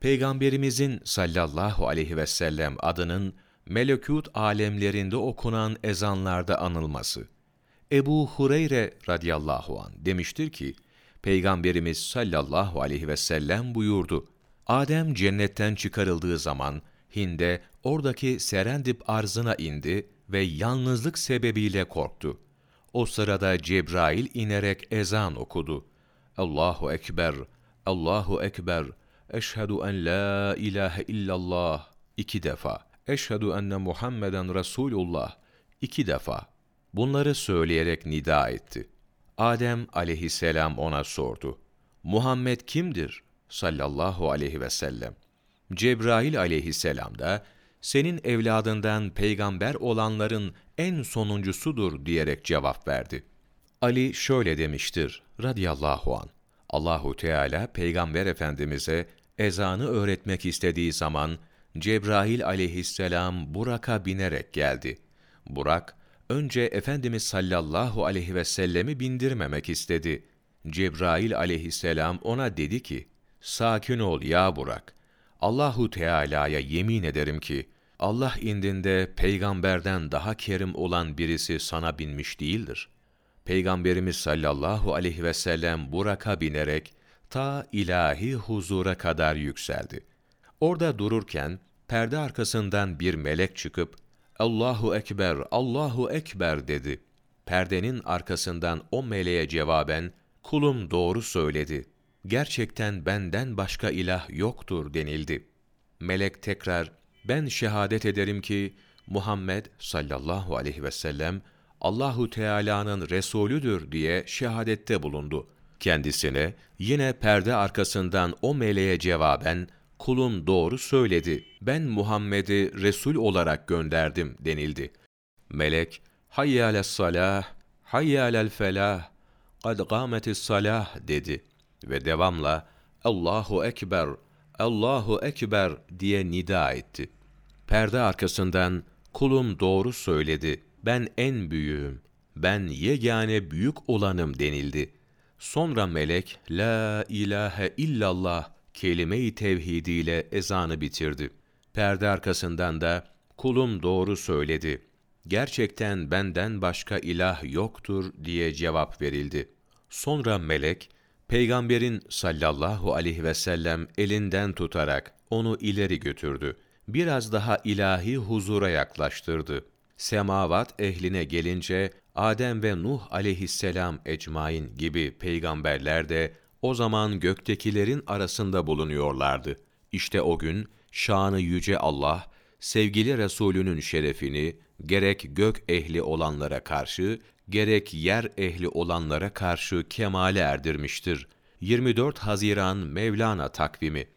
Peygamberimizin sallallahu aleyhi ve sellem adının melekut alemlerinde okunan ezanlarda anılması. Ebu Hureyre radıyallahu an demiştir ki, Peygamberimiz sallallahu aleyhi ve sellem buyurdu. Adem cennetten çıkarıldığı zaman Hind'e oradaki Serendip arzına indi ve yalnızlık sebebiyle korktu. O sırada Cebrail inerek ezan okudu. Allahu Ekber, Allahu Ekber, Eşhedü en la ilahe illallah iki defa. Eşhedü enne Muhammeden Resulullah iki defa. Bunları söyleyerek nida etti. Adem aleyhisselam ona sordu. Muhammed kimdir? sallallahu aleyhi ve sellem. Cebrail aleyhisselam da senin evladından peygamber olanların en sonuncusudur diyerek cevap verdi. Ali şöyle demiştir radıyallahu an. Allahu Teala peygamber efendimize ezanı öğretmek istediği zaman Cebrail aleyhisselam Burak'a binerek geldi. Burak önce Efendimiz sallallahu aleyhi ve sellemi bindirmemek istedi. Cebrail aleyhisselam ona dedi ki, Sakin ol ya Burak. Allahu Teala'ya yemin ederim ki, Allah indinde peygamberden daha kerim olan birisi sana binmiş değildir. Peygamberimiz sallallahu aleyhi ve sellem Burak'a binerek, ta ilahi huzura kadar yükseldi. Orada dururken, perde arkasından bir melek çıkıp, Allahu Ekber, Allahu Ekber dedi. Perdenin arkasından o meleğe cevaben, kulum doğru söyledi. Gerçekten benden başka ilah yoktur denildi. Melek tekrar, ben şehadet ederim ki, Muhammed sallallahu aleyhi ve sellem, Allahu Teala'nın Resulüdür diye şehadette bulundu. Kendisine yine perde arkasından o meleğe cevaben, kulun doğru söyledi, ben Muhammed'i Resul olarak gönderdim denildi. Melek, hayyâles salah, hayyâlel felah, kad gâmetis salah dedi ve devamla Allahu Ekber, Allahu Ekber diye nida etti. Perde arkasından kulum doğru söyledi, ben en büyüğüm, ben yegane büyük olanım denildi. Sonra melek, La ilahe illallah kelime-i tevhidiyle ezanı bitirdi. Perde arkasından da, kulum doğru söyledi. Gerçekten benden başka ilah yoktur diye cevap verildi. Sonra melek, Peygamberin sallallahu aleyhi ve sellem elinden tutarak onu ileri götürdü. Biraz daha ilahi huzura yaklaştırdı. Semavat ehline gelince Adem ve Nuh aleyhisselam ecmain gibi peygamberler de o zaman göktekilerin arasında bulunuyorlardı. İşte o gün şanı yüce Allah sevgili Resulünün şerefini gerek gök ehli olanlara karşı gerek yer ehli olanlara karşı kemale erdirmiştir. 24 Haziran Mevlana takvimi